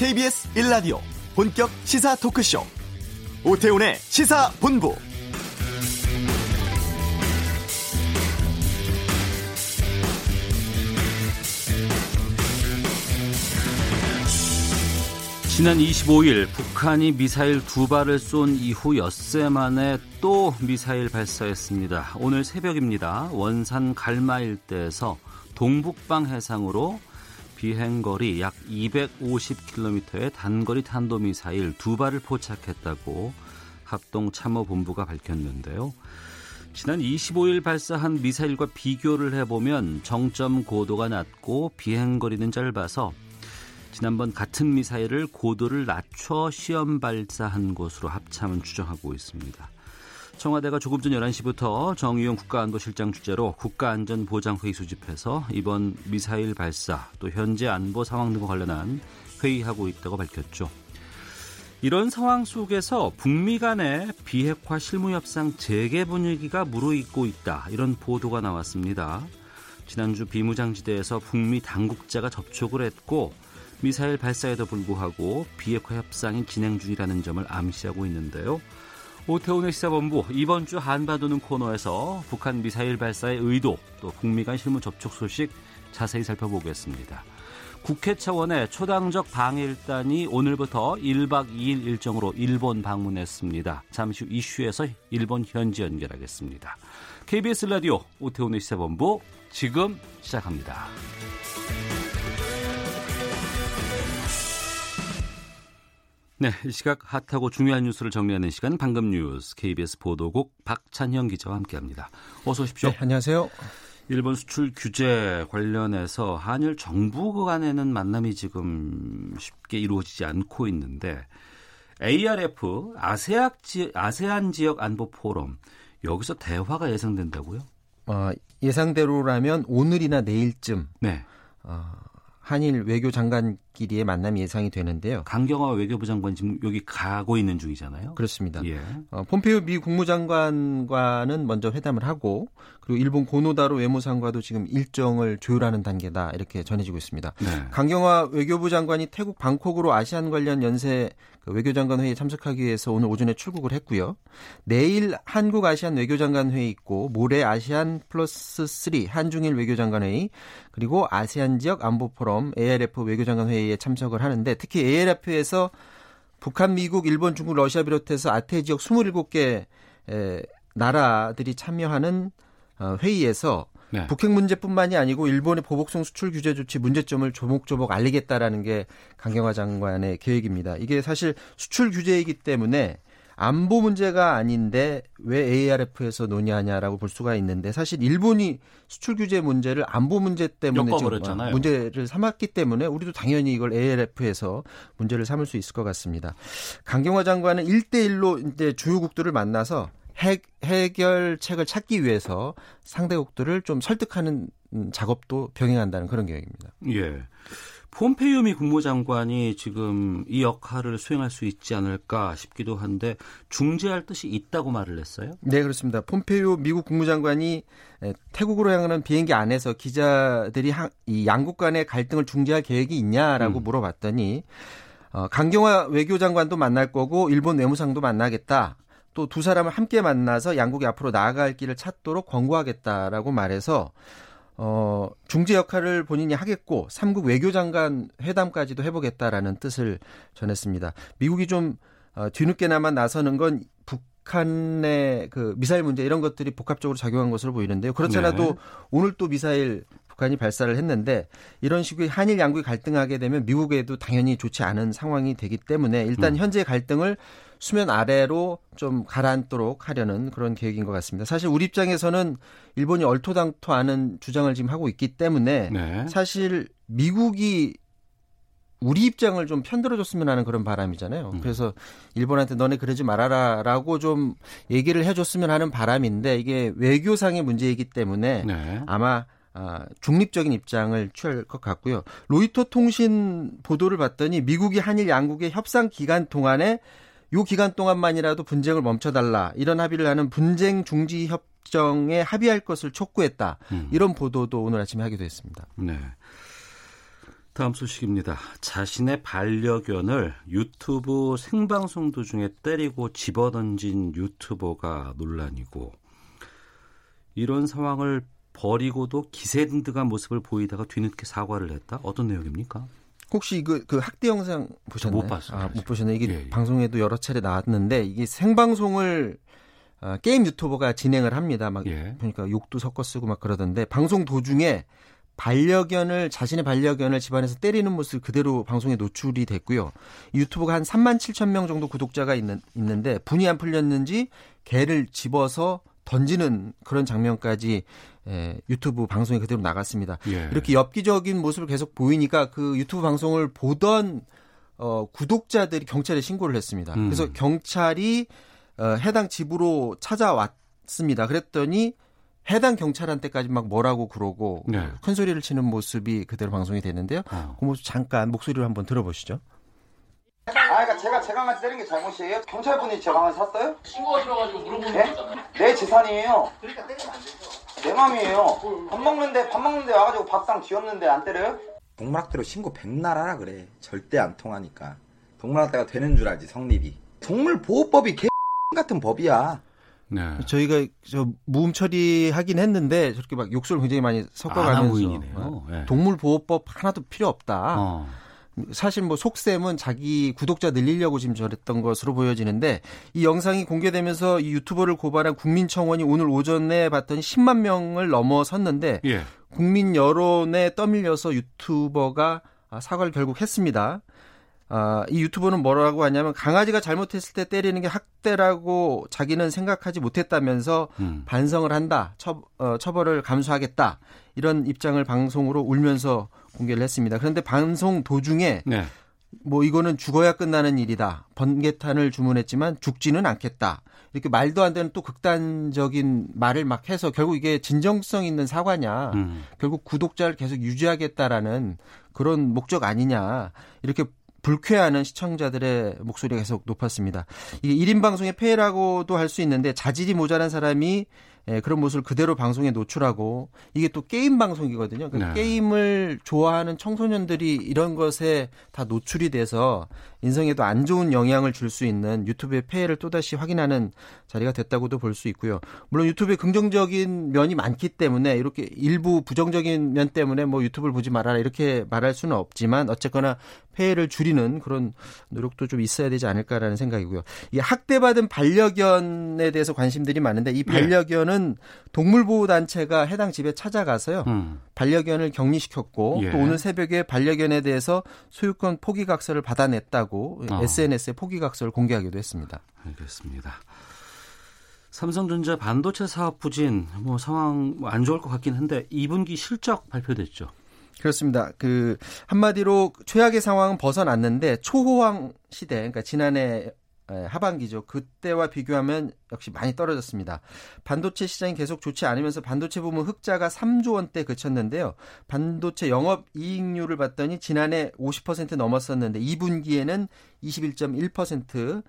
KBS 1라디오 본격 시사 토크쇼 오태훈의 시사본부 지난 25일 북한이 미사일 두 발을 쏜 이후 엿새 만에 또 미사일 발사했습니다. 오늘 새벽입니다. 원산 갈마 일대에서 동북방 해상으로 비행거리 약 250km의 단거리 탄도미사일 두 발을 포착했다고 합동참모본부가 밝혔는데요. 지난 25일 발사한 미사일과 비교를 해보면 정점 고도가 낮고 비행거리는 짧아서 지난번 같은 미사일을 고도를 낮춰 시험 발사한 것으로 합참은 추정하고 있습니다. 청와대가 조금 전 11시부터 정의용 국가안보실장 주재로 국가안전보장회의 수집해서 이번 미사일 발사 또 현재 안보 상황 등과 관련한 회의하고 있다고 밝혔죠. 이런 상황 속에서 북미 간의 비핵화 실무 협상 재개 분위기가 무르익고 있다. 이런 보도가 나왔습니다. 지난주 비무장지대에서 북미 당국자가 접촉을 했고 미사일 발사에도 불구하고 비핵화 협상이 진행 중이라는 점을 암시하고 있는데요. 오태훈의 시사본부 이번 주 한반도는 코너에서 북한 미사일 발사의 의도 또 북미 간 실무 접촉 소식 자세히 살펴보겠습니다. 국회 차원의 초당적 방일단이 오늘부터 1박 2일 일정으로 일본 방문했습니다. 잠시 후 이슈에서 일본 현지 연결하겠습니다. KBS 라디오 오태훈의 시사본부 지금 시작합니다. 네, 이 시각 핫하고 중요한 뉴스를 정리하는 시간 방금 뉴스 KBS 보도국 박찬형 기자와 함께합니다. 어서 오십시오. 네, 안녕하세요. 일본 수출 규제 관련해서 한일 정부 간에는 만남이 지금 쉽게 이루어지지 않고 있는데 ARF 아세안, 지, 아세안 지역 안보 포럼 여기서 대화가 예상된다고요? 어, 예상대로라면 오늘이나 내일쯤 네. 어, 한일 외교 장관 끼리의 만남이 예상이 되는데요. 강경화 외교부 장관 지금 여기 가고 있는 중이잖아요. 그렇습니다. 예. 어, 폼페이오 미 국무장관과는 먼저 회담을 하고 그리고 일본 고노다로 외무상과도 지금 일정을 조율하는 단계다 이렇게 전해지고 있습니다. 네. 강경화 외교부 장관이 태국 방콕으로 아시안 관련 연세 그 외교장관 회의에 참석하기 위해서 오늘 오전에 출국을 했고요. 내일 한국 아시안 외교장관 회의 있고 모레 아시안 플러스 3 한중일 외교장관 회의 그리고 아세안 지역 안보 포럼 ARF 외교장관 회의 에 참석을 하는데 특히 ARF에서 북한, 미국, 일본, 중국, 러시아 비롯해서 아태 지역 27개 에, 나라들이 참여하는 어, 회의에서 네. 북핵 문제뿐만이 아니고 일본의 보복성 수출 규제 조치 문제점을 조목조목 알리겠다라는 게 강경화 장관의 계획입니다. 이게 사실 수출 규제이기 때문에 안보 문제가 아닌데 왜 ARF에서 논의하냐라고 볼 수가 있는데 사실 일본이 수출 규제 문제를 안보 문제 때문에 지금 어, 문제를 삼았기 때문에 우리도 당연히 이걸 ARF에서 문제를 삼을 수 있을 것 같습니다. 강경화 장관은 1대1로 이제 주요국들을 만나서 해, 해결책을 찾기 위해서 상대국들을 좀 설득하는 작업도 병행한다는 그런 계획입니다. 예. 폼페이오 미 국무장관이 지금 이 역할을 수행할 수 있지 않을까 싶기도 한데 중재할 뜻이 있다고 말을 했어요? 네, 그렇습니다. 폼페이오 미국 국무장관이 태국으로 향하는 비행기 안에서 기자들이 이 양국 간의 갈등을 중재할 계획이 있냐라고 음. 물어봤더니 어, 강경화 외교장관도 만날 거고 일본 외무상도 만나겠다. 또 두 사람을 함께 만나서 양국이 앞으로 나아갈 길을 찾도록 권고하겠다라고 말해서 어, 중재 역할을 본인이 하겠고 삼국 외교장관 회담까지도 해보겠다라는 뜻을 전했습니다. 미국이 좀 어, 뒤늦게나마 나서는 건 북한의 그 미사일 문제 이런 것들이 복합적으로 작용한 것으로 보이는데요. 그렇잖아도 네. 오늘 또 미사일 북한이 발사를 했는데 이런 식의 한일 양국이 갈등하게 되면 미국에도 당연히 좋지 않은 상황이 되기 때문에 일단 음. 현재 갈등을 수면 아래로 좀 가라앉도록 하려는 그런 계획인 것 같습니다. 사실 우리 입장에서는 일본이 얼토당토하는 주장을 지금 하고 있기 때문에 네. 사실 미국이 우리 입장을 좀 편들어줬으면 하는 그런 바람이잖아요. 음. 그래서 일본한테 너네 그러지 말아라라고 좀 얘기를 해줬으면 하는 바람인데 이게 외교상의 문제이기 때문에 네. 아마 아, 중립적인 입장을 취할 것 같고요. 로이터 통신 보도를 봤더니 미국이 한일 양국의 협상 기간 동안에 요 기간 동안만이라도 분쟁을 멈춰달라 이런 합의를 하는 분쟁 중지 협정에 합의할 것을 촉구했다 음. 이런 보도도 오늘 아침에 하기도 했습니다. 네. 다음 소식입니다. 자신의 반려견을 유튜브 생방송 도중에 때리고 집어던진 유튜버가 논란이고 이런 상황을 버리고도 기세등등한 모습을 보이다가 뒤늦게 사과를 했다. 어떤 내용입니까? 혹시 그, 그 학대 영상 보셨나요? 못 봤어요. 아, 못 보셨나요? 이게 예, 예. 방송에도 여러 차례 나왔는데 이게 생방송을 어, 게임 유튜버가 진행을 합니다. 막 예. 보니까 욕도 섞어 쓰고 막 그러던데 방송 도중에 반려견을 자신의 반려견을 집안에서 때리는 모습 그대로 방송에 노출이 됐고요. 이 유튜브가 한 3만 7천 명 정도 구독자가 있는 있는데 분이 안 풀렸는지 개를 집어서 던지는 그런 장면까지 에, 유튜브 방송에 그대로 나갔습니다. 예. 이렇게 엽기적인 모습을 계속 보이니까 그 유튜브 방송을 보던 어, 구독자들이 경찰에 신고를 했습니다. 음. 그래서 경찰이 어, 해당 집으로 찾아왔습니다. 그랬더니 해당 경찰한테까지 막 뭐라고 그러고 네. 큰 소리를 치는 모습이 그대로 방송이 됐는데요. 어. 그 모습 잠깐 목소리를 한번 들어보시죠. 아, 그러니까 제가 제 강아지 때린 게 잘못이에요? 경찰분이 제 강아지 샀어요? 신고가 들어가지고 물어보는 네? 거잖아요. 내 재산이에요. 그러니까 때리면 안 되죠. 내 맘이에요. 밥 먹는데 밥 먹는데 와가지고 밥상 뒤엎는데 안 때려요? 동물학대로 신고 백날 하라 그래. 절대 안 통하니까. 동물학대가 되는 줄 알지, 성립이. 동물보호법이 개 같은 법이야. 네. 저희가 저 무음 처리하긴 했는데 저렇게 막 욕설 굉장히 많이 섞어가면서. 어, 예. 동물보호법 하나도 필요 없다. 어. 사실 뭐 속셈은 자기 구독자 늘리려고 지금 저랬던 것으로 보여지는데 이 영상이 공개되면서 이 유튜버를 고발한 국민청원이 오늘 오전에 봤더니 10만 명을 넘어섰는데 예. 국민 여론에 떠밀려서 유튜버가 아, 사과를 결국 했습니다. 아, 이 유튜버는 뭐라고 하냐면 강아지가 잘못했을 때 때리는 게 학대라고 자기는 생각하지 못했다면서 음. 반성을 한다. 처, 어, 처벌을 감수하겠다. 이런 입장을 방송으로 울면서 공개를 했습니다. 그런데 방송 도중에 네. 뭐 이거는 죽어야 끝나는 일이다. 번개탄을 주문했지만 죽지는 않겠다. 이렇게 말도 안 되는 또 극단적인 말을 막 해서 결국 이게 진정성 있는 사과냐. 음. 결국 구독자를 계속 유지하겠다라는 그런 목적 아니냐. 이렇게 불쾌하는 시청자들의 목소리가 계속 높았습니다. 이게 1인 방송의 폐해라고도 할 수 있는데 자질이 모자란 사람이 예, 그런 모습을 그대로 방송에 노출하고 이게 또 게임 방송이거든요. 그러니까 네. 게임을 좋아하는 청소년들이 이런 것에 다 노출이 돼서 인성에도 안 좋은 영향을 줄 수 있는 유튜브의 폐해를 또다시 확인하는 자리가 됐다고도 볼 수 있고요. 물론 유튜브에 긍정적인 면이 많기 때문에 이렇게 일부 부정적인 면 때문에 뭐 유튜브를 보지 말아라 이렇게 말할 수는 없지만 어쨌거나 폐해를 줄이는 그런 노력도 좀 있어야 되지 않을까라는 생각이고요. 이 학대받은 반려견에 대해서 관심들이 많은데 이 반려견은 동물보호 단체가 해당 집에 찾아가서요. 음. 반려견을 격리시켰고 예. 또 오늘 새벽에 반려견에 대해서 소유권 포기각서를 받아냈다고 어. SNS에 포기각서를 공개하기도 했습니다. 알겠습니다. 삼성전자 반도체 사업 부진 뭐 상황 뭐안 좋을 것 같긴 한데 2분기 실적 발표됐죠. 그렇습니다. 그 한마디로 최악의 상황은 벗어났는데 초호황 시대, 그러니까 지난해 에, 하반기죠. 그때와 비교하면 역시 많이 떨어졌습니다. 반도체 시장이 계속 좋지 않으면서 반도체 부문 흑자가 3조 원대 그쳤는데요. 반도체 영업 이익률을 봤더니 지난해 50% 넘었었는데 2분기에는 21.1% 어,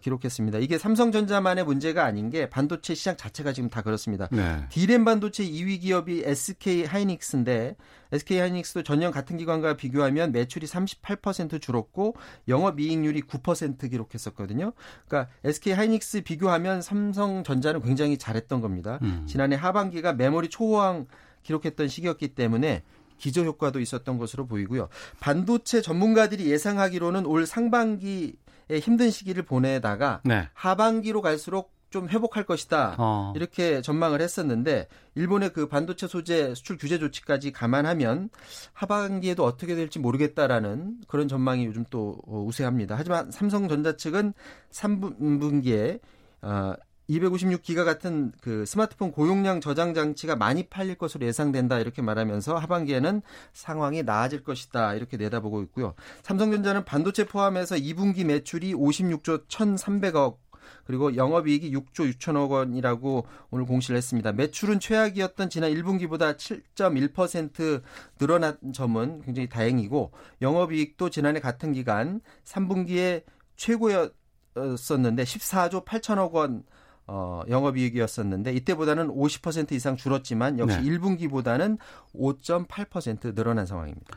기록했습니다. 이게 삼성전자만의 문제가 아닌 게 반도체 시장 자체가 지금 다 그렇습니다. 네. 디램 반도체 2위 기업이 SK 하이닉스인데 SK 하이닉스도 전년 같은 기간과 비교하면 매출이 38% 줄었고 영업 이익률이 9% 기록했었거든요. 그러니까 SK 하이닉스 비교하면 삼성전자는 굉장히 잘했던 겁니다. 음. 지난해 하반기가 메모리 초호황 기록했던 시기였기 때문에 기저 효과도 있었던 것으로 보이고요. 반도체 전문가들이 예상하기로는 올 상반기에 힘든 시기를 보내다가 네. 하반기로 갈수록 좀 회복할 것이다. 어. 이렇게 전망을 했었는데 일본의 그 반도체 소재 수출 규제 조치까지 감안하면 하반기에도 어떻게 될지 모르겠다라는 그런 전망이 요즘 또 어, 우세합니다. 하지만 삼성전자 측은 3분기에 어 256기가 같은 그 스마트폰 고용량 저장 장치가 많이 팔릴 것으로 예상된다 이렇게 말하면서 하반기에는 상황이 나아질 것이다 이렇게 내다보고 있고요. 삼성전자는 반도체 포함해서 2분기 매출이 56조 1,300억 그리고 영업이익이 6조 6천억 원이라고 오늘 공시를 했습니다. 매출은 최악이었던 지난 1분기보다 7.1% 늘어난 점은 굉장히 다행이고 영업이익도 지난해 같은 기간 3분기에 최고였 었는데 14조 8천억 원 어, 영업이익이었었는데 이때보다는 50% 이상 줄었지만 역시 네. 1분기보다는 5.8% 늘어난 상황입니다.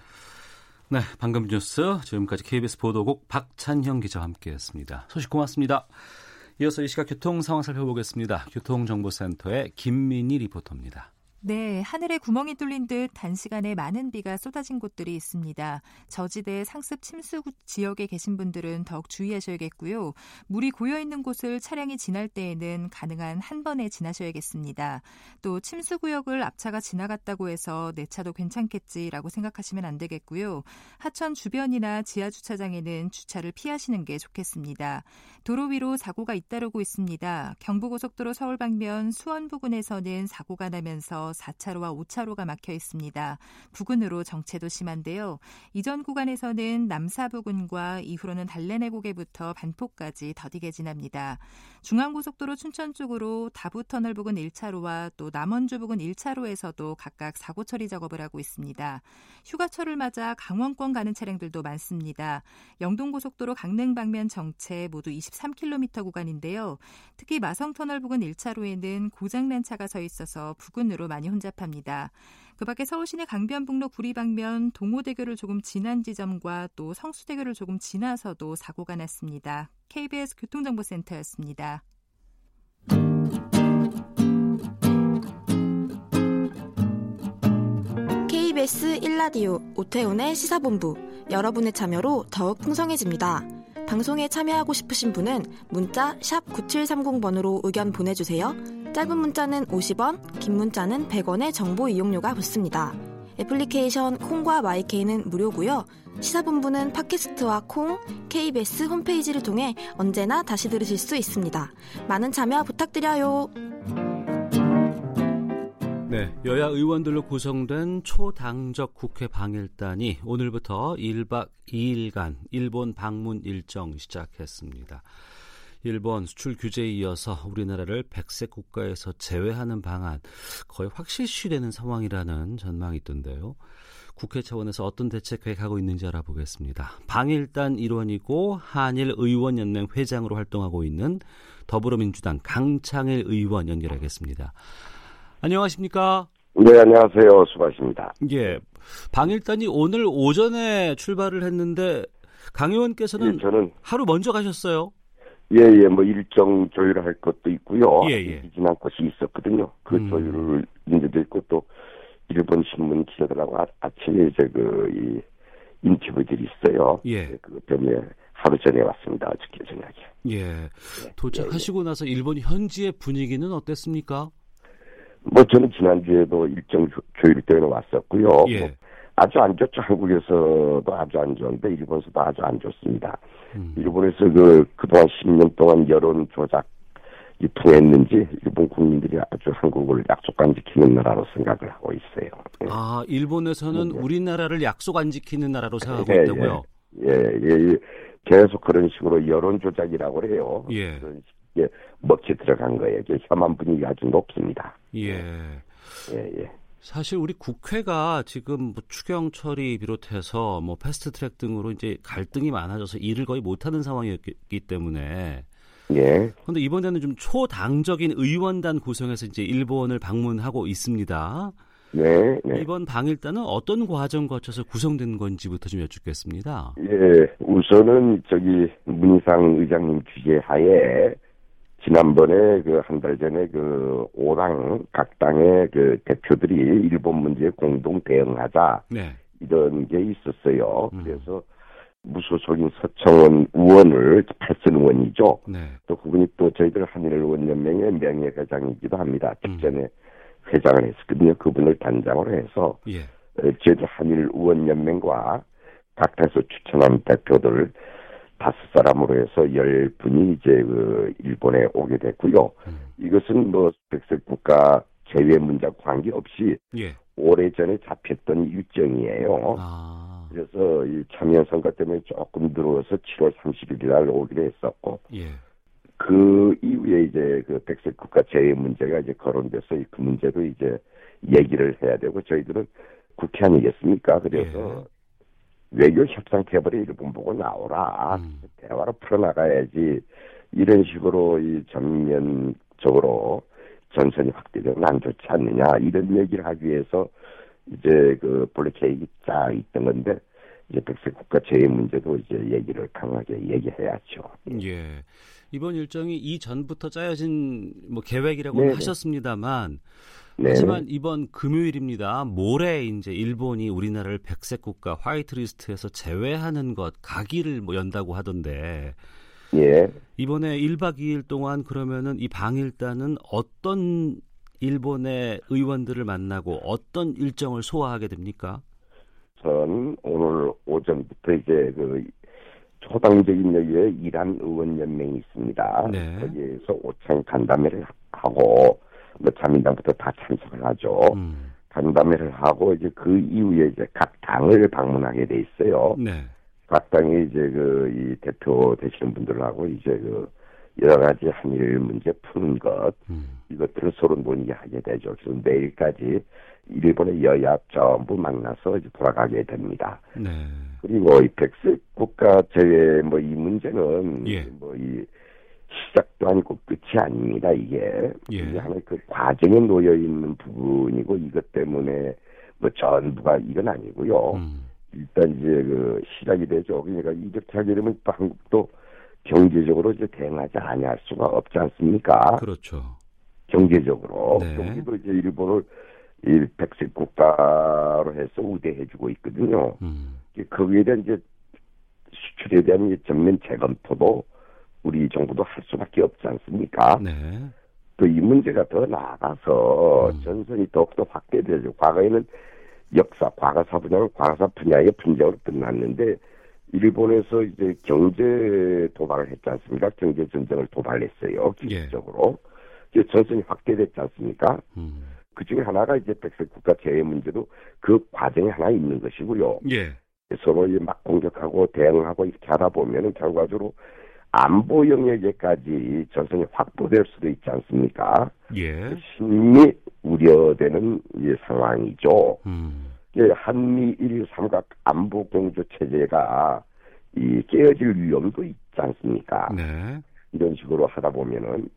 네, 방금 뉴스 지금까지 KBS 보도국 박찬형 기자와 함께했습니다. 소식 고맙습니다. 이어서 이 시각 교통 상황 살펴보겠습니다. 교통정보센터의 김민희 리포터입니다. 네, 하늘에 구멍이 뚫린 듯 단시간에 많은 비가 쏟아진 곳들이 있습니다. 저지대 상습 침수 지역에 계신 분들은 더욱 주의하셔야겠고요. 물이 고여 있는 곳을 차량이 지날 때에는 가능한 한 번에 지나셔야겠습니다. 또 침수 구역을 앞차가 지나갔다고 해서 내 차도 괜찮겠지라고 생각하시면 안 되겠고요. 하천 주변이나 지하 주차장에는 주차를 피하시는 게 좋겠습니다. 도로 위로 사고가 잇따르고 있습니다. 경부고속도로 서울 방면 수원 부근에서는 사고가 나면서 4차로와 5차로가 막혀 있습니다. 부근으로 정체도 심한데요. 이전 구간에서는 남사 부근과 이후로는 달래내고개부터 반포까지 더디게 지납니다. 중앙고속도로 춘천 쪽으로 다부터널 부근 1차로와 또 남원주 부근 1차로에서도 각각 사고 처리 작업을 하고 있습니다. 휴가철을 맞아 강원권 가는 차량들도 많습니다. 영동고속도로 강릉 방면 정체 모두 23km 구간인데요. 특히 마성터널 부근 1차로에는 고장난 차가 서 있어서 부근으로 많이 혼잡합니다. 그 밖에 서울시내 강변북로 구리방면 동호대교를 조금 지난 지점과 또 성수대교를 조금 지나서도 사고가 났습니다. KBS 교통정보센터였습니다. KBS 1라디오 오태훈의 시사본부 여러분의 참여로 더욱 풍성해집니다. 방송에 참여하고 싶으신 분은 문자 9730번으로 의견 보내주세요. 짧은 문자는 50원, 긴 문자는 100원의 정보 이용료가 붙습니다. 애플리케이션 콩과 마이케이는 무료고요. 시사본부는 팟캐스트와 콩, KBS 홈페이지를 통해 언제나 다시 들으실 수 있습니다. 많은 참여 부탁드려요. 네, 여야 의원들로 구성된 초당적 국회 방일단이 오늘부터 1박 2일간 일본 방문 일정 시작했습니다. 일본 수출 규제에 이어서 우리나라를 백색 국가에서 제외하는 방안 거의 확실시되는 상황이라는 전망이 있던데요. 국회 차원에서 어떤 대책 계획하고 있는지 알아보겠습니다. 방일단 일원이고 한일 의원연맹 회장으로 활동하고 있는 더불어민주당 강창일 의원 연결하겠습니다. 안녕하십니까? 네, 안녕하세요. 수고하십니다. 예. 방일단이 오늘 오전에 출발을 했는데 강 의원께서는 예, 저는 하루 먼저 가셨어요. 예, 예, 뭐 일정 조율할 것도 있고요. 예, 예. 지난 것이 있었거든요. 그 음. 조율을 문제도 있고 또 일본 신문 기자들하고 아, 침에 이제 그이 인터뷰들이 있어요. 예. 그 때문에 하루 전에 왔습니다. 어저께 저녁에. 예. 예 도착하시고 예, 예. 나서 일본 현지의 분위기는 어땠습니까? 뭐 저는 지난주에도 일정 조율 때문에 왔었고요. 예. 뭐 아주 안 좋죠. 한국에서도 아주 안 좋은데 일본에서도 아주 안 좋습니다. 음. 일본에서 그 그동안 10년 동안 여론 조작 이 통했는지 일본 국민들이 아주 한국을 약속 안 지키는 나라로 생각을 하고 있어요. 예. 아 일본에서는 네. 우리나라를 약속 안 지키는 나라로 생각하고 예, 있다고요? 예, 예, 예, 계속 그런 식으로 여론 조작이라고 그래요. 예. 그런 예, 먹혀 들어간 거예요. 혐한 분위기가 아주 높습니다. 예. 예, 예. 사실 우리 국회가 지금 뭐 추경 처리 비롯해서 뭐 패스트 트랙 등으로 이제 갈등이 많아져서 일을 거의 못하는 상황이었기 때문에 예. 그런데 이번에는 좀 초당적인 의원단 구성해서 이제 일본을 방문하고 있습니다. 네, 네. 이번 방일단은 어떤 과정 거쳐서 구성된 건지부터 좀 여쭙겠습니다. 예, 우선은 저기 문희상 의장님 주재하에 지난번에 그 한 달 전에 그 5당 각 당의 그 대표들이 일본 문제에 공동 대응하자 네. 이런 게 있었어요. 음. 그래서 무소속인 서청원 의원을 8선 의원이죠. 네. 또 그분이 또 저희들 한일 의원연맹의 명예회장이기도 합니다. 직전에 음. 회장을 했었거든요. 그분을 단장으로 해서 예. 저희들 한일 의원연맹과 각 당에서 추천한 대표들 을 다섯 사람으로 해서 열 분이 이제 그 일본에 오게 됐고요. 음. 이것은 뭐 백색 국가 제외 문제와 관계없이 예. 오래전에 잡혔던 일정이에요. 아. 그래서 이 참여 선거 때문에 조금 들어와서 7월 31일 날 오기로 했었고 예. 그 이후에 이제 그 백색 국가 제외 문제가 이제 거론돼서 그 문제도 이제 얘기를 해야 되고 저희들은 국회 아니겠습니까? 그래서 예. 외교 협상 테이블에 일본 보고 나오라. 음. 대화로 풀어나가야지. 이런 식으로 이 전면적으로 전선이 확대되면 안 좋지 않느냐. 이런 얘기를 하기 위해서 이제 그 계획이 짜 있던 건데 이제 백색 국가 제외 문제도 이제 얘기를 강하게 얘기해야죠. 예. 이번 일정이 이전부터 짜여진 뭐 계획이라고 는 하셨습니다만 네. 하지만 이번 금요일입니다. 모레 이제 일본이 우리나라를 백색 국가 화이트리스트에서 제외하는 것 가기를 뭐 연다고 하던데 예. 이번에 1박 2일 동안 그러면은 이 방일단은 어떤 일본의 의원들을 만나고 어떤 일정을 소화하게 됩니까? 전 오늘 오전부터 이제 그 초당적인 여기에 이란 의원 연맹이 있습니다. 네. 거기에서 오찬 간담회를 하고 뭐 자민당부터 다 참석을 하죠. 음. 간담회를 하고 이제 그 이후에 이제 각 당을 방문하게 돼 있어요. 네. 각 당의 이제 그 이 대표 되시는 분들하고 이제 그 여러 가지 한일 문제 푸는 것 음. 이것들을 서로 논의하게 되죠. 그래서 내일까지 일본의 여야 전부 만나서 이제 돌아가게 됩니다. 네. 그리고 이 백색 국가 제외 뭐 이 문제는 예. 뭐이 시작도 아니고 끝이 아닙니다. 이게 예. 이게 하나의 그 과정에 놓여 있는 부분이고 이것 때문에 뭐 전부가 이건 아니고요. 음. 일단 이제 그 시작이 되죠. 그러니까 이렇게 하게 되면 또 한국도 경제적으로 이제 대응하지 아니할 수가 없지 않습니까? 그렇죠. 경제적으로 네. 여기도 이제 일본을 일 백색 국가로 해서 우대해주고 있거든요. 음. 거기에 대한 이제 수출에 대한 전면 재검토도 우리 정부도 할 수밖에 없지 않습니까? 네. 또 이 문제가 더 나아가서 음. 전선이 더욱더 확대되죠. 과거에는 역사, 과거사 분야는 과거사 분야의 분쟁으로 끝났는데 일본에서 이제 경제 도발을 했지 않습니까? 경제 전쟁을 도발했어요. 기술적으로. 예. 전선이 확대됐지 않습니까? 음. 그 중에 하나가 이제 백색 국가 제외 문제도 그 과정에 하나 있는 것이고요. 예. 서로 막 공격하고 대응하고 이렇게 하다 보면은 결과적으로 안보 영역에까지 전선이 확보될 수도 있지 않습니까? 예. 심히 우려되는 이 상황이죠. 음. 예, 한미일 삼각 안보 공조 체제가 이 깨어질 위험도 있지 않습니까? 네. 이런 식으로 하다 보면은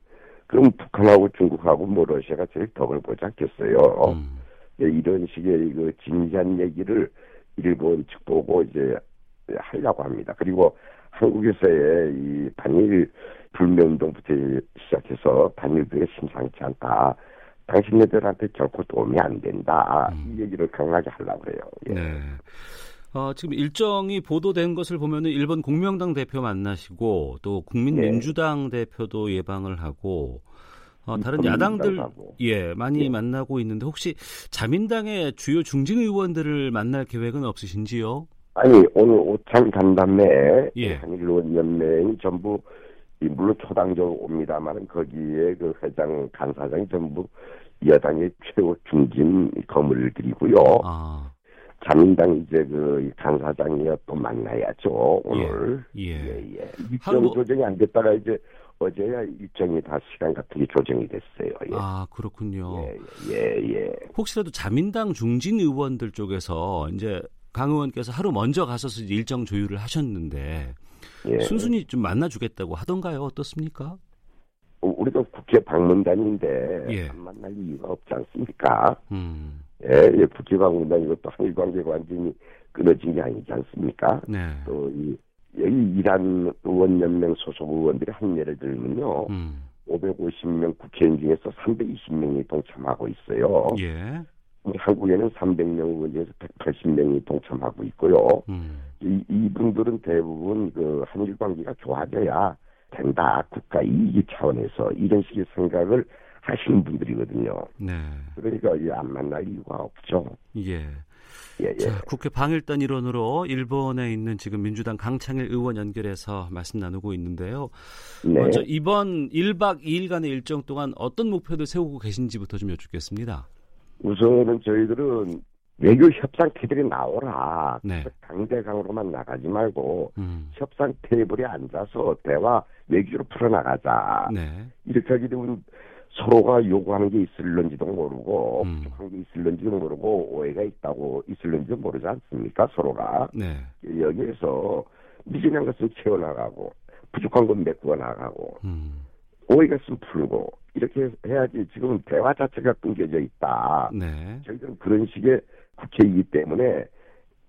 그럼 북한하고 중국하고 뭐 러시아가 제일 덕을 보지 않겠어요. 음. 예, 이런 식의 그 진지한 얘기를 일본 측 보고 이제 하려고 합니다. 그리고 한국에서의 이 반일 불매운동부터 시작해서 반일들이 심상치 않다. 당신네들한테 결코 도움이 안 된다. 음. 이 얘기를 강하게 하려고 그래요. 예. 네. 어, 지금 일정이 보도된 것을 보면은 일본 공명당 대표 만나시고 또 국민민주당 네. 대표도 예방을 하고 어, 다른 야당들 하고. 예 많이 네. 만나고 있는데 혹시 자민당의 주요 중진 의원들을 만날 계획은 없으신지요? 아니 오늘 오찬 간담회 예. 한일 의원 연맹이 전부 물론 초당적으로 옵니다만 거기에 그 회장 간사장이 전부 여당의 최고 중진 거물들이고요. 아. 자민당 이제 그 간사장이야 또 만나야죠 오늘. 예. 예. 예, 예. 일정 뭐... 조정이 안 됐다가 이제 어제야 일정이 다 시간 같은 게 조정이 됐어요. 예. 아 그렇군요. 예, 예, 예. 혹시라도 자민당 중진 의원들 쪽에서 이제 강 의원께서 하루 먼저 가서서 일정 조율을 하셨는데 예. 순순히 좀 만나주겠다고 하던가요? 어떻습니까? 우리도 국회 방문단인데 예. 안 만날 이유가 없지 않습니까? 음. 예, 예, 국회 방문단 이것도 한일 관계가 완전히 끊어진 게 아니지 않습니까? 네. 또이 여기 이란 의원연맹 소속 의원들이 한 예를 들면요. 음. 550명 국회의원 중에서 320명이 동참하고 있어요. 예. 한국에는 300명 의원 중에서 180명이 동참하고 있고요. 음. 이, 이분들은 대부분 그 한일 관계가 좋아져야 된다. 국가 이익 차원에서 이런 식의 생각을 하시는 분들이거든요. 네. 그러니까 안 만날 이유가 없죠. 예. 예, 예. 자, 국회 방일단 일원으로 일본에 있는 지금 민주당 강창일 의원 연결해서 말씀 나누고 있는데요. 네. 먼저 이번 1박 2일간의 일정 동안 어떤 목표를 세우고 계신지부터 좀 여쭙겠습니다. 우선은 저희들은 외교 협상 테이블에 나오라. 네. 강대강으로만 나가지 말고 음. 협상 테이블에 앉아서 대화 외교로 풀어나가자. 네. 이렇게 하게 되면 서로가 요구하는 게 있을런지도 모르고 음. 부족한 게 있을런지도 모르고 오해가 있다고 있을런지도 모르지 않습니까 서로가 네. 여기에서 미진한 것은 채워나가고 부족한 건 메꾸어 나가고 음. 오해가 있으면 풀고 이렇게 해야지 지금 대화 자체가 끊겨져 있다. 네. 저희들은 그런 식의 국회이기 때문에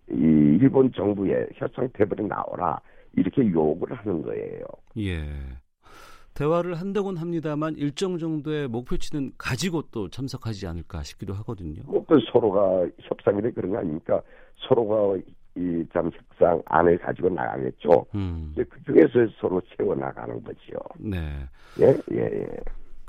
이 일본 정부에 협상 테이블에 나오라 이렇게 요구를 하는 거예요. 예. 대화를 한다곤 합니다만 일정 정도의 목표치는 가지고 또 참석하지 않을까 싶기도 하거든요. 뭐또 서로가 협상이래 그런 거 아닙니까? 서로가 이참 협상 안을 가지고 나가겠죠. 음. 그 중에서 서로 채워 나가는 거지요. 네. 예, 예, 예.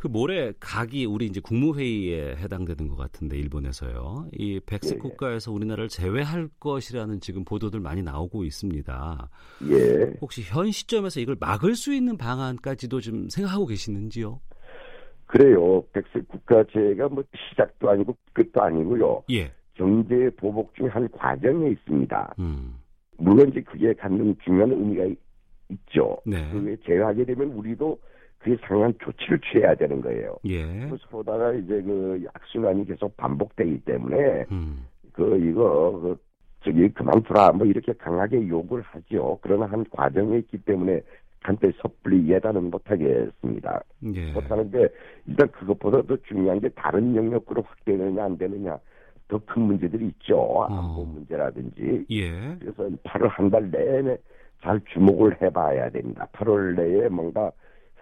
그 모레 각이 우리 이제 국무회의에 해당되는 것 같은데 일본에서요. 이 백색 예, 예. 국가에서 우리나라를 제외할 것이라는 지금 보도들 많이 나오고 있습니다. 예. 혹시 현 시점에서 이걸 막을 수 있는 방안까지도 좀 생각하고 계시는지요? 그래요. 백색 국가제가 뭐 시작도 아니고 끝도 아니고요. 예. 경제 보복 중 한 과정에 있습니다. 음. 물론 이제 그게 갖는 중요한 의미가 있- 있죠. 네. 그게 제외하게 되면 우리도 그에 상한 조치를 취해야 되는 거예요. 예. 그 서로다가 이제 그 악순환이 계속 반복되기 때문에 음. 그 이거 그 저기 그만두라 뭐 이렇게 강하게 욕을 하죠. 그러나 한 과정에 있기 때문에 한때 섣불리 예단은 못하겠습니다. 예. 못하는데 일단 그것보다 더 중요한 게 다른 영역으로 확대되느냐 안 되느냐 더 큰 문제들이 있죠. 안보 문제라든지. 예. 그래서 8월 한 달 내내 잘 주목을 해봐야 됩니다. 8월 내에 뭔가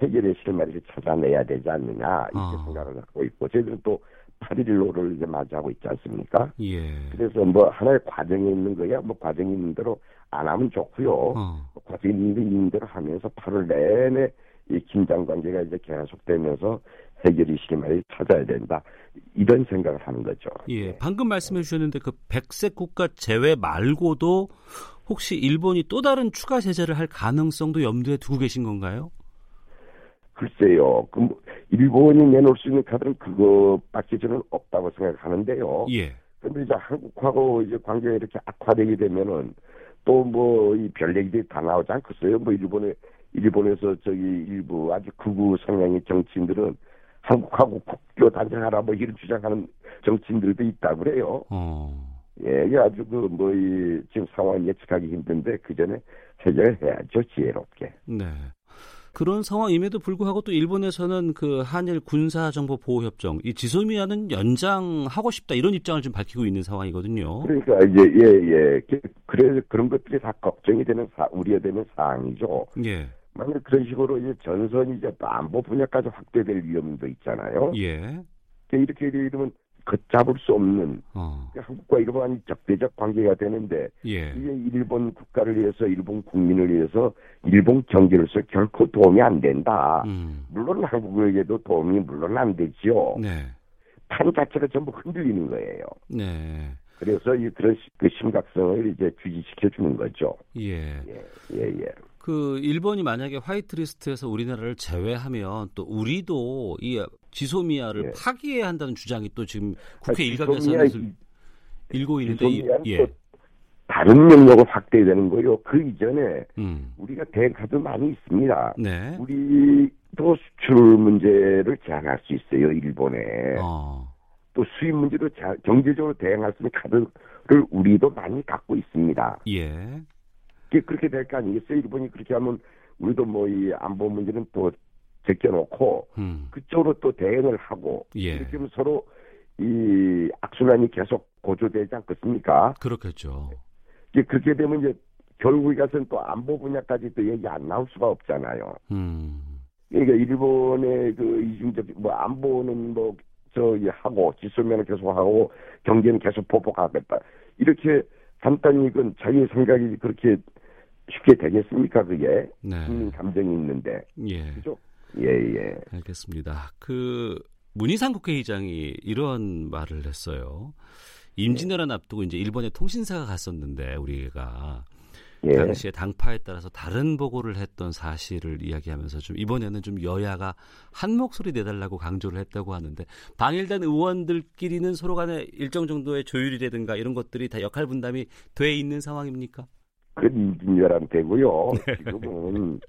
해결의 실마리를 찾아내야 되지 않느냐 이렇게 어. 생각을 갖고 있고 저희들은 또 8.15를 이제 맞이하고 있지 않습니까? 예. 그래서 뭐 하나의 과정이 있는 거야 뭐 과정이 있는 대로 안 하면 좋고요. 어. 과정이 있는 대로 하면서 8월 내내 이 긴장 관계가 이제 계속되면서 해결의 실마리를 찾아야 된다 이런 생각을 하는 거죠. 예. 방금 말씀해 주셨는데 그 백색 국가 제외 말고도 혹시 일본이 또 다른 추가 제재를 할 가능성도 염두에 두고 계신 건가요? 글쎄요. 그 뭐, 일본이 내놓을 수 있는 카드는 그것밖에 저는 없다고 생각하는데요. 예. 근데 이제 한국하고 이제 관계가 이렇게 악화되게 되면은 또 뭐 이 별 얘기들이 다 나오지 않겠어요? 뭐 일본에 일본에서 저기 일부 아주 극우 성향의 정치인들은 한국하고 국교 단장하라 뭐 이런 주장하는 정치인들도 있다 그래요. 어. 예, 이게 아주 그 뭐 이 지금 상황 예측하기 힘든데 그 전에 해결해야죠 지혜롭게. 네. 그런 상황임에도 불구하고 또 일본에서는 그 한일 군사 정보 보호 협정 이 지소미아는 연장하고 싶다 이런 입장을 좀 밝히고 있는 상황이거든요. 그러니까 이제 예예 그래 그런 것들이 다 걱정이 되는 사 우려되는 사항이죠. 예. 만약 그런 식으로 이제 전선이 이제 또 안보 분야까지 확대될 위험도 있잖아요. 예. 이렇게 되면 걷잡을 수 없는 어. 한국과 일본이 적대적 관계가 되는데 예. 이게 일본 국가를 위해서 일본 국민을 위해서 일본 경제로서 결코 도움이 안 된다. 음. 물론 한국에게도 도움이 물론 안 되지요. 네. 판 자체가 전부 흔들리는 거예요. 네. 그래서 이 그런 시- 그 심각성을 이제 주지시켜 주는 거죠. 예. 예, 예, 예. 그 일본이 만약에 화이트리스트에서 우리나라를 제외하면 또 우리도 이 지소미아를 예. 파기해야 한다는 주장이 또 지금 국회 아, 일각에서는 지소미아 일고 있는데 예. 또 다른 영역을 확대되는 거요. 그 이전에 음. 우리가 대가도 많이 있습니다. 네. 우리도 수출 문제를 제한할 수 있어요. 일본에. 어. 또 수입 문제도 자- 경제적으로 대응할 수 있는 카드를 우리도 많이 갖고 있습니다. 예. 그게 그렇게 될 거 아니겠어요? 일본이 그렇게 하면 우리도 뭐 이 안보 문제는 또 제껴놓고 음. 그쪽으로 또 대응을 하고 예. 이렇게 하면 서로 이 악순환이 계속 고조되지 않겠습니까? 그렇겠죠. 이게 그렇게 되면 이제 결국에 가서는 또 안보 분야까지 또 얘기 안 나올 수가 없잖아요. 음. 그러니까 일본의 그 이중적 뭐 안보는 뭐 저기 하고 지소면을 계속 하고 경제는 계속 보복하겠다 이렇게 간단히 이건 자기 생각이 그렇게 쉽게 되겠습니까 그게 네. 국민 감정이 있는데 예. 그죠? 예예 알겠습니다. 그 문희상 국회의장이 이런 말을 했어요. 임진왜란 앞두고 이제 일본에 통신사가 갔었는데 우리가 예. 당시에 당파에 따라서 다른 보고를 했던 사실을 이야기하면서 좀 이번에는 좀 여야가 한 목소리 내달라고 강조를 했다고 하는데 방일단 의원들끼리는 서로 간에 일정 정도의 조율이라든가 이런 것들이 다 역할 분담이 돼 있는 상황입니까? 그건 임진왜란 되고요 지금은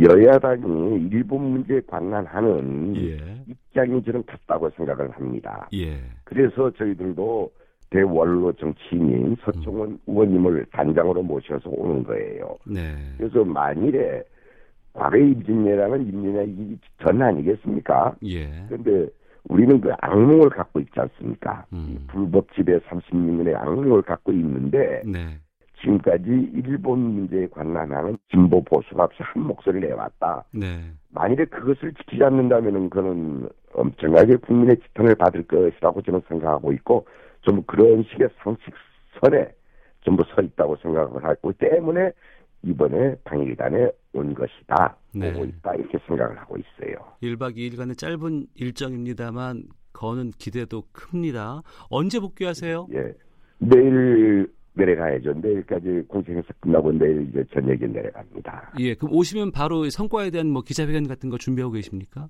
여야당이 일본 문제에 관한하는 예. 입장이 저는 같다고 생각을 합니다. 예. 그래서 저희들도 대원로 정치인인 서청원 의원님을 단장으로 모셔서 오는 거예요. 네. 그래서 만일에 과거 임진왜란은 임진왜란이 전 아니겠습니까? 예. 그런데 우리는 그 악몽을 갖고 있지 않습니까? 음. 불법 지배 36년의 악몽을 갖고 있는데 네. 지금까지 일본 문제에 관람하는 진보 보수가 없이 한 목소리를 내왔다. 네. 만일에 그것을 지키지 않는다면은 그는 엄청나게 국민의 지탄을 받을 것이라고 저는 생각하고 있고 좀 그런 식의 상식선에 전부 서 있다고 생각을 하고 때문에 이번에 방일단에 온 것이다. 네. 오고 있다. 이렇게 생각을 하고 있어요. 1박 2일간의 짧은 일정입니다만 거는 기대도 큽니다. 언제 복귀하세요? 예. 내일 내려가야죠. 내일까지 공생에서 끝나고 내일 이제 저녁에 내려갑니다. 예, 그럼 오시면 바로 성과에 대한 뭐 기자회견 같은 거 준비하고 계십니까?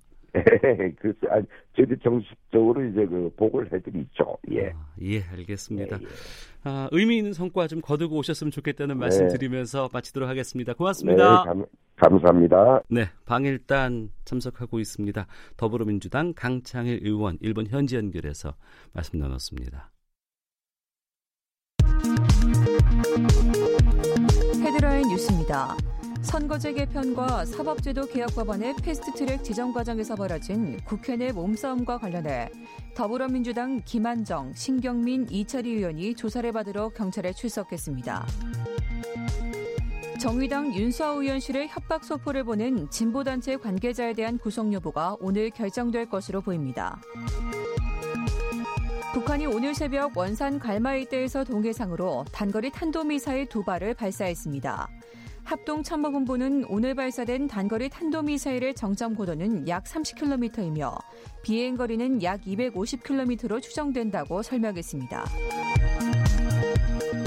글쎄, 아, 저희도 정식적으로 이제 그 보고를 해드리죠. 예. 아, 예, 알겠습니다. 예, 예. 아, 의미 있는 성과 좀 거두고 오셨으면 좋겠다는 네. 말씀 드리면서 마치도록 하겠습니다. 네, 고맙습니다. 감, 감사합니다. 네, 방일단 참석하고 있습니다. 더불어민주당 강창일 의원 일본 현지 연결해서 말씀 나눴습니다. 헤드라인 뉴스입니다. 선거제 개편과 사법제도 개혁 법안의 패스트트랙 지정 과정에서 벌어진 국회 내 몸싸움과 관련해 더불어민주당 김한정, 신경민, 이철희 의원이 조사를 받으러 경찰에 출석했습니다. 정의당 윤수아 의원실의 협박 소포를 보낸 진보단체 관계자에 대한 구속 여부가 오늘 결정될 것으로 보입니다. 북한이 오늘 새벽 원산 갈마 일대에서 동해상으로 단거리 탄도미사일 두 발을 발사했습니다. 합동참모본부는 오늘 발사된 단거리 탄도미사일의 정점 고도는 약 30km이며 비행거리는 약 250km로 추정된다고 설명했습니다.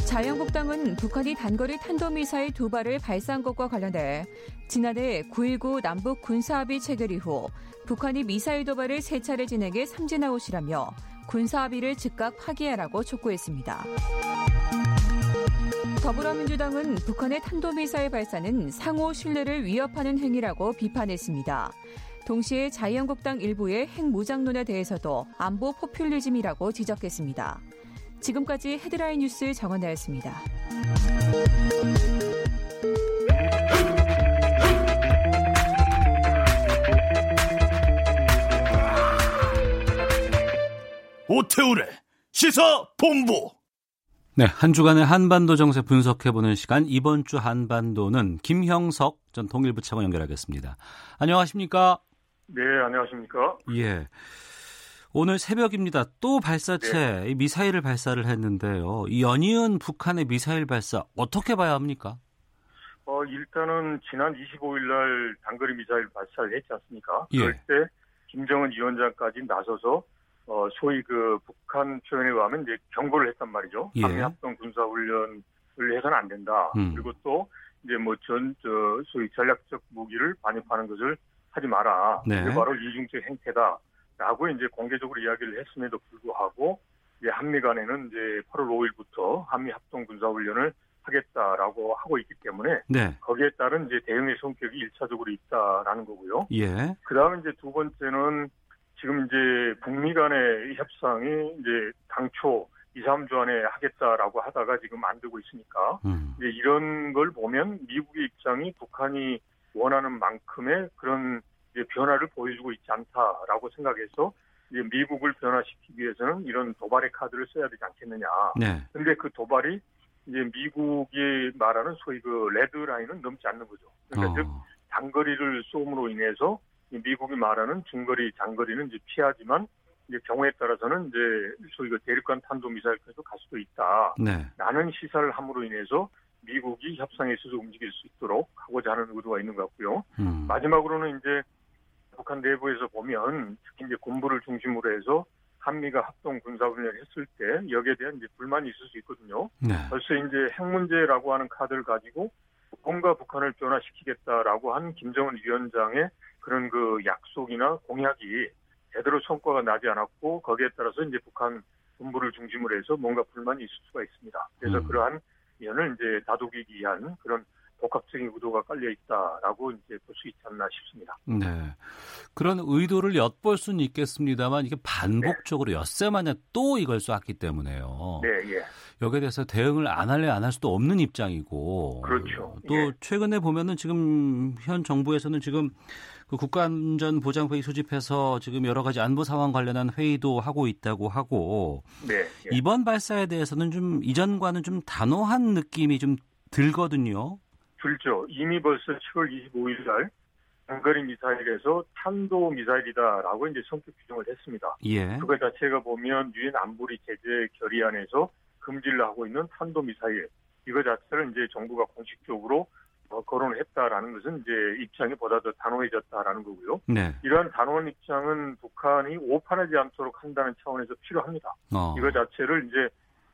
자유한국당은 북한이 단거리 탄도미사일 두 발을 발사한 것과 관련해 지난해 9.19 남북 군사합의 체결 이후 북한이 미사일 도발을 세 차례 진행해 삼진아웃이라며 군사합의를 즉각 파기하라고 촉구했습니다. 더불어민주당은 북한의 탄도미사일 발사는 상호 신뢰를 위협하는 행위라고 비판했습니다. 동시에 자유한국당 일부의 핵무장론에 대해서도 안보 포퓰리즘이라고 지적했습니다. 지금까지 헤드라인 뉴스 정원나였습니다. 오태우래 시사 본부. 네, 한 주간의 한반도 정세 분석해보는 시간 이번 주 한반도는 김형석 전 통일부 차관 연결하겠습니다. 안녕하십니까? 네, 안녕하십니까? 예. 오늘 새벽입니다. 또 발사체 이 미사일을 발사를 했는데요. 이 연이은 북한의 미사일 발사 어떻게 봐야 합니까? 어, 일단은 지난 25일 날 단거리 미사일 발사를 했지 않습니까? 예. 그럴 때 김정은 위원장까지 나서서 어, 소위 그 북한 표현에 의하면 이제 경고를 했단 말이죠. 예. 한미합동 군사훈련을 해서는 안 된다. 음. 그리고 또 이제 뭐 전 저 소위 전략적 무기를 반입하는 것을 하지 마라. 네. 이게 바로 이중적 행태다. 라고 이제 공개적으로 이야기를 했음에도 불구하고 이제 한미 간에는 이제 8월 5일부터 한미 합동 군사훈련을 하겠다라고 하고 있기 때문에 네. 거기에 따른 이제 대응의 성격이 일차적으로 있다라는 거고요. 예. 그 다음에 이제 두 번째는 지금 이제 북미 간의 협상이 이제 당초 2, 3주 안에 하겠다라고 하다가 지금 안 되고 있으니까 음. 이제 이런 걸 보면 미국의 입장이 북한이 원하는 만큼의 그런 이제 변화를 보여주고 있지 않다라고 생각해서 이제 미국을 변화시키기 위해서는 이런 도발의 카드를 써야 되지 않겠느냐. 네. 근데 그 도발이 이제 미국이 말하는 소위 그 레드 라인은 넘지 않는 거죠. 그러니까 즉 어. 단거리를 쏘음으로 인해서 이 미국이 말하는 중거리, 장거리는 이제 피하지만 이제 경우에 따라서는 이제 소위 그 대륙간 탄도 미사일까지도 갈 수도 있다. 네. 라는 시사를 함으로 인해서 미국이 협상에 있어서 움직일 수 있도록 하고자 하는 의도가 있는 것 같고요. 음. 마지막으로는 이제 북한 내부에서 보면 특히 이제 군부를 중심으로 해서 한미가 합동 군사훈련을 했을 때 여기에 대한 이제 불만이 있을 수 있거든요. 네. 벌써 이제 핵 문제라고 하는 카드를 가지고 뭔가 북한을 변화시키겠다라고 한 김정은 위원장의 그런 그 약속이나 공약이 제대로 성과가 나지 않았고 거기에 따라서 이제 북한 군부를 중심으로 해서 뭔가 불만이 있을 수가 있습니다. 그래서 음. 그러한 면을 이제 다독이기 위한 그런 복합적인 의도가 깔려 있다라고 이제 볼 수 있지 않나 싶습니다. 네. 그런 의도를 엿볼 수는 있겠습니다만 이게 반복적으로 엿새 만에 또 이걸 쐈기 때문에요. 네, 예. 여기에 대해서 대응을 안 할래 안 할 수도 없는 입장이고. 그렇죠. 또 예. 최근에 보면은 지금 현 정부에서는 지금 그 국가안전보장회의 소집해서 지금 여러 가지 안보 상황 관련한 회의도 하고 있다고 하고 네. 예. 이번 발사에 대해서는 좀 이전과는 좀 단호한 느낌이 좀 들거든요. 들죠. 이미 벌써 7월 25일 날 장거리 미사일에서 탄도 미사일이다라고 이제 성격 규정을 했습니다. 예. 그거 자체가 보면 유엔 안보리 제재 결의안에서 금지를 하고 있는 탄도 미사일 이거 자체를 이제 정부가 공식적으로 어, 거론을 했다라는 것은 이제 입장이 보다 더 단호해졌다라는 거고요. 네. 이러한 단호한 입장은 북한이 오판하지 않도록 한다는 차원에서 필요합니다. 어. 이거 자체를 이제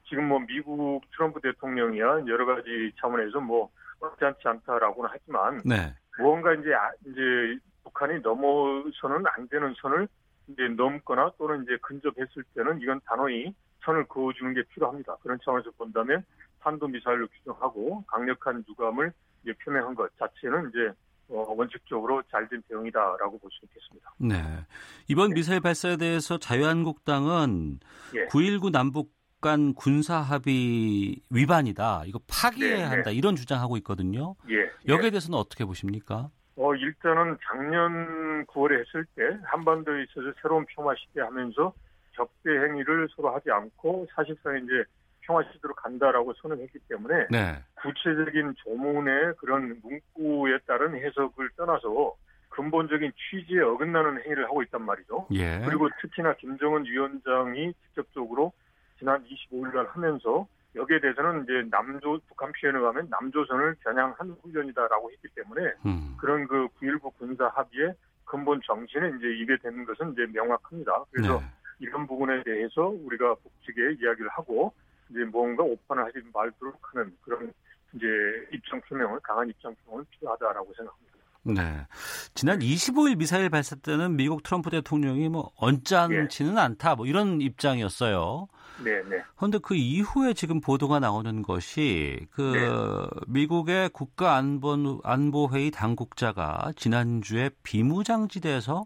지금 뭐 미국 트럼프 대통령이야 여러 가지 차원에서 뭐 어찌않지 않다라고는 하지만 네. 무언가 이제 아- 이제 북한이 넘어서는 안 되는 선을 이제 넘거나 또는 이제 근접했을 때는 이건 단호히 선을 그어주는 게 필요합니다. 그런 차원에서 본다면 탄도 미사일로 규정하고 강력한 유감을 이제 표명한 것 자체는 이제 어, 원칙적으로 잘된 대응이다라고 볼 수 있겠습니다. 네. 이번 미사일 발사에 대해서 자유한국당은 예. 9.19 남북 간 군사 합의 위반이다. 이거 파기해야 네, 네. 한다. 이런 주장하고 있거든요. 예. 여기에 예. 대해서는 어떻게 보십니까? 어, 일단은 작년 9월에 했을 때 한반도에 있어서 새로운 평화 시대 하면서 적대 행위를 서로 하지 않고 사실상 이제 평화 시대로 간다라고 선언했기 때문에 네. 구체적인 조문의 그런 문구에 따른 해석을 떠나서 근본적인 취지에 어긋나는 행위를 하고 있단 말이죠. 예. 그리고 특히나 김정은 위원장이 직접적으로 지난 25일 날 하면서 여기에 대해서는 이제 남조 북한 표현에 가면 남조선을 겨냥한 훈련이다라고 했기 때문에 음. 그런 그 9.19 군사 합의의 근본 정신에 이제 입에 되는 것은 이제 명확합니다. 그래서 네. 이런 부분에 대해서 우리가 북측에 이야기를 하고 이제 뭔가 오판을 하지 말도록 하는 그런 이제 입장 표명을 강한 입장 표명을 필요하다라고 생각합니다. 네. 지난 25일 미사일 발사 때는 미국 트럼프 대통령이 뭐 언짢지는 않다. 뭐 이런 입장이었어요. 네, 네. 그런데 그 이후에 지금 보도가 나오는 것이 그 네. 미국의 국가안보 안보회의 당국자가 지난주에 비무장지대에서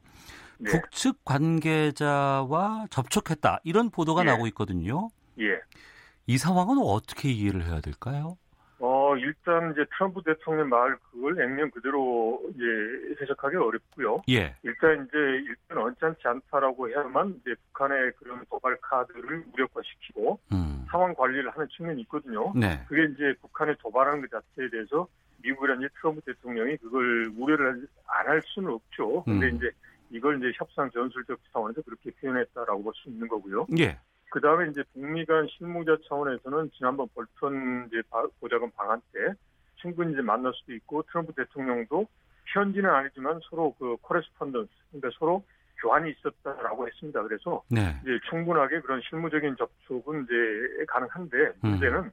네. 북측 관계자와 접촉했다 이런 보도가 예. 나오고 있거든요. 예. 이 상황은 어떻게 이해를 해야 될까요? 어, 일단 이제 트럼프 대통령 말 그걸 액면 그대로 이제 해석하기 어렵고요. 예. 일단 이제 일단 언짢지 않다라고 해야만 이제 북한의 그런 도발 카드를 무력화시키고 음. 상황 관리를 하는 측면이 있거든요. 네. 그게 이제 북한이 도발하는 것 자체에 대해서 미국이란 이제 트럼프 대통령이 그걸 우려를 안 할 수는 없죠. 근데 음. 이제 이걸 이제 협상 전술적 차원에서 그렇게 표현했다라고 볼 수 있는 거고요. 예. 그 다음에 이제 북미 간 실무자 차원에서는 지난번 볼턴 이제 바- 보좌관 방한 때 충분히 이제 만날 수도 있고 트럼프 대통령도 현지는 아니지만 서로 그 코레스폰던스 그러니까 서로 교환이 있었다라고 했습니다. 그래서 네. 이제 충분하게 그런 실무적인 접촉은 이제 가능한데 음. 문제는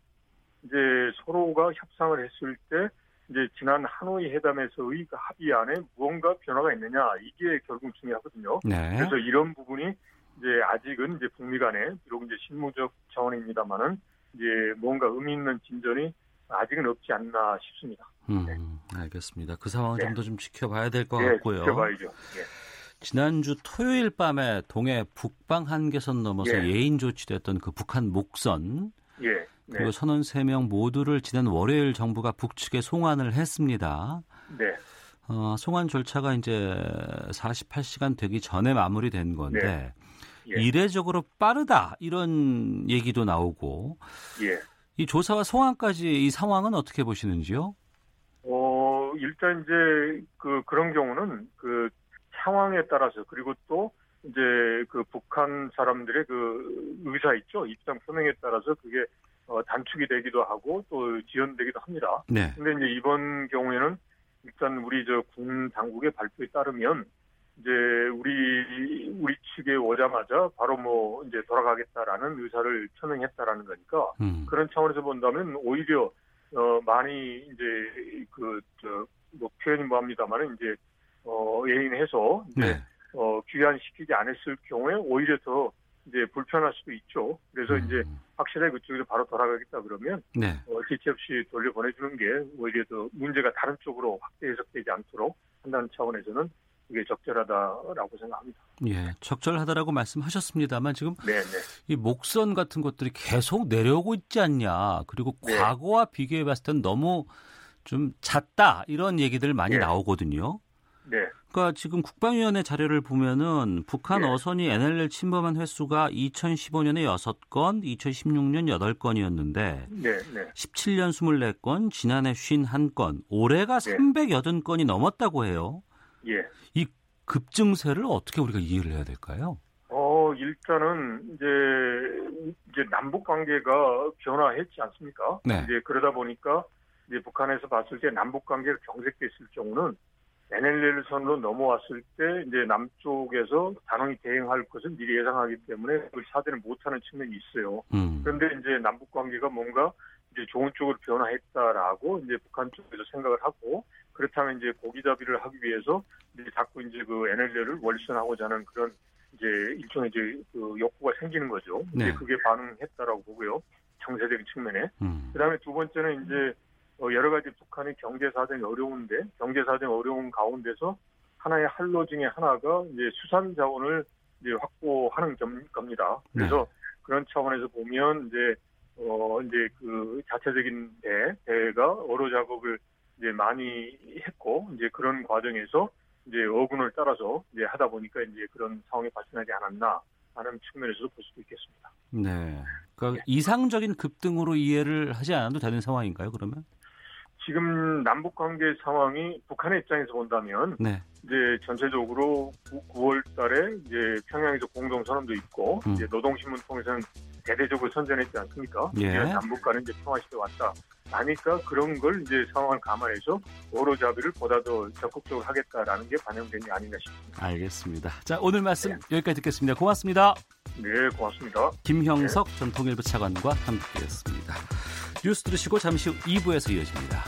이제 서로가 협상을 했을 때 이제 지난 하노이 회담에서의 그 합의안에 무언가 변화가 있느냐 이게 결국 중요하거든요. 네. 그래서 이런 부분이 이제 아직은 이제 북미 간에 비록 이제 실무적 차원입니다만은 이제 뭔가 의미 있는 진전이 아직은 없지 않나 싶습니다. 음, 알겠습니다. 그 상황 네. 좀더 좀 지켜봐야 될것 예, 같고요. 지켜봐야죠. 예. 지난주 토요일 밤에 동해 북방 한계선 넘어서 예. 예. 인 조치됐던 그 북한 목선 예. 네. 그리고 선원 3명 모두를 지난 월요일 정부가 북측에 송환을 했습니다. 네. 어, 송환 절차가 이제 48시간 되기 전에 마무리된 건데 네. 예. 이례적으로 빠르다 이런 얘기도 나오고 예. 이 조사와 송환까지 이 상황은 어떻게 보시는지요? 어, 일단 이제 그 그런 경우는 그 상황에 따라서 그리고 또 이제 그 북한 사람들의 그 의사 있죠 입장 표명에 따라서 그게 어, 단축이 되기도 하고 또 지연되기도 합니다. 네. 근데 이제 이번 경우에는 일단 우리 저 군 당국의 발표에 따르면 이제 우리 우리 측에 오자마자 바로 뭐 이제 돌아가겠다라는 의사를 표명했다라는 거니까 음. 그런 차원에서 본다면 오히려 어 많이 이제 그저뭐 표현이 뭐합니다만은 이제 어 예인해서 이제 네. 어 귀환시키지 않았을 경우에 오히려 더 이제 불편할 수도 있죠. 그래서 음. 이제 확실하게 그쪽에서 바로 돌아가겠다 그러면 네. 어, 지체 없이 돌려보내주는 게 오히려 더 문제가 다른 쪽으로 확대 해석되지 않도록 한다는 차원에서는 이게 적절하다라고 생각합니다. 예, 적절하다라고 말씀하셨습니다만 지금 네, 네. 이 목선 같은 것들이 계속 내려오고 있지 않냐. 그리고 네. 과거와 비교해 봤을 땐 너무 좀 잦다. 이런 얘기들 많이 네. 나오거든요. 네. 그러니까 지금 국방위원회 자료를 보면은 북한 네. 어선이 NLL 침범한 횟수가 2015년에 6건, 2016년 8건이었는데 네, 네. 17년 24건, 지난해 51건, 올해가 네. 380건이 넘었다고 해요. 예. 이 급증세를 어떻게 우리가 이해를 해야 될까요? 어, 일단은 이제 이제 남북 관계가 변화했지 않습니까? 네. 이제 그러다 보니까 이제 북한에서 봤을 때 남북 관계가 경색됐을 경우는 NLL 선으로 넘어왔을 때 이제 남쪽에서 단원이 대응할 것을 미리 예상하기 때문에 그걸 사대를 못하는 측면이 있어요. 음. 그런데 이제 남북 관계가 뭔가 이제 좋은 쪽으로 변화했다라고 이제 북한 쪽에서 생각을 하고 그렇다면 이제 고기잡이를 하기 위해서 이제 자꾸 이제 그 NLL을 월선하고자 하는 그런 이제 일종의 이제 그 욕구가 생기는 거죠. 네. 이제 그게 반응했다라고 보고요. 정세적인 측면에. 음. 그다음에 두 번째는 이제 어, 여러 가지 북한의 경제 사정이 어려운데 경제 사정이 어려운 가운데서 하나의 할로 중에 하나가 이제 수산 자원을 이제 확보하는 겸- 겁니다. 그래서 그런 차원에서 보면 이제 어 이제 그 자체적인 배 배가 어로 작업을 이제 많이 했고 이제 그런 과정에서 이제 어군을 따라서 이제 하다 보니까 이제 그런 상황이 발생하지 않았나 하는 측면에서도 볼 수도 있겠습니다. 네. 그러니까 이상적인 급등으로 이해를 하지 않아도 되는 상황인가요, 그러면? 지금 남북 관계 상황이 북한의 입장에서 본다면 네. 이제 전체적으로 9, 월 달에 이제 평양에서 공동 선언도 있고 음. 이제 노동신문 통해서는 대대적으로 선전했지 않습니까? 예. 남북 간에 이제 평화 시대 왔다. 하니까 그런 걸 이제 상황을 감안해서 오로잡이를 보다 더 적극적으로 하겠다라는 게 반영된 게 아닌가 싶습니다. 알겠습니다. 자, 오늘 말씀 여기까지 듣겠습니다. 고맙습니다. 네, 고맙습니다. 김형석 전 통일부 차관과 함께했습니다. 뉴스 들으시고 잠시 후 2부에서 이어집니다.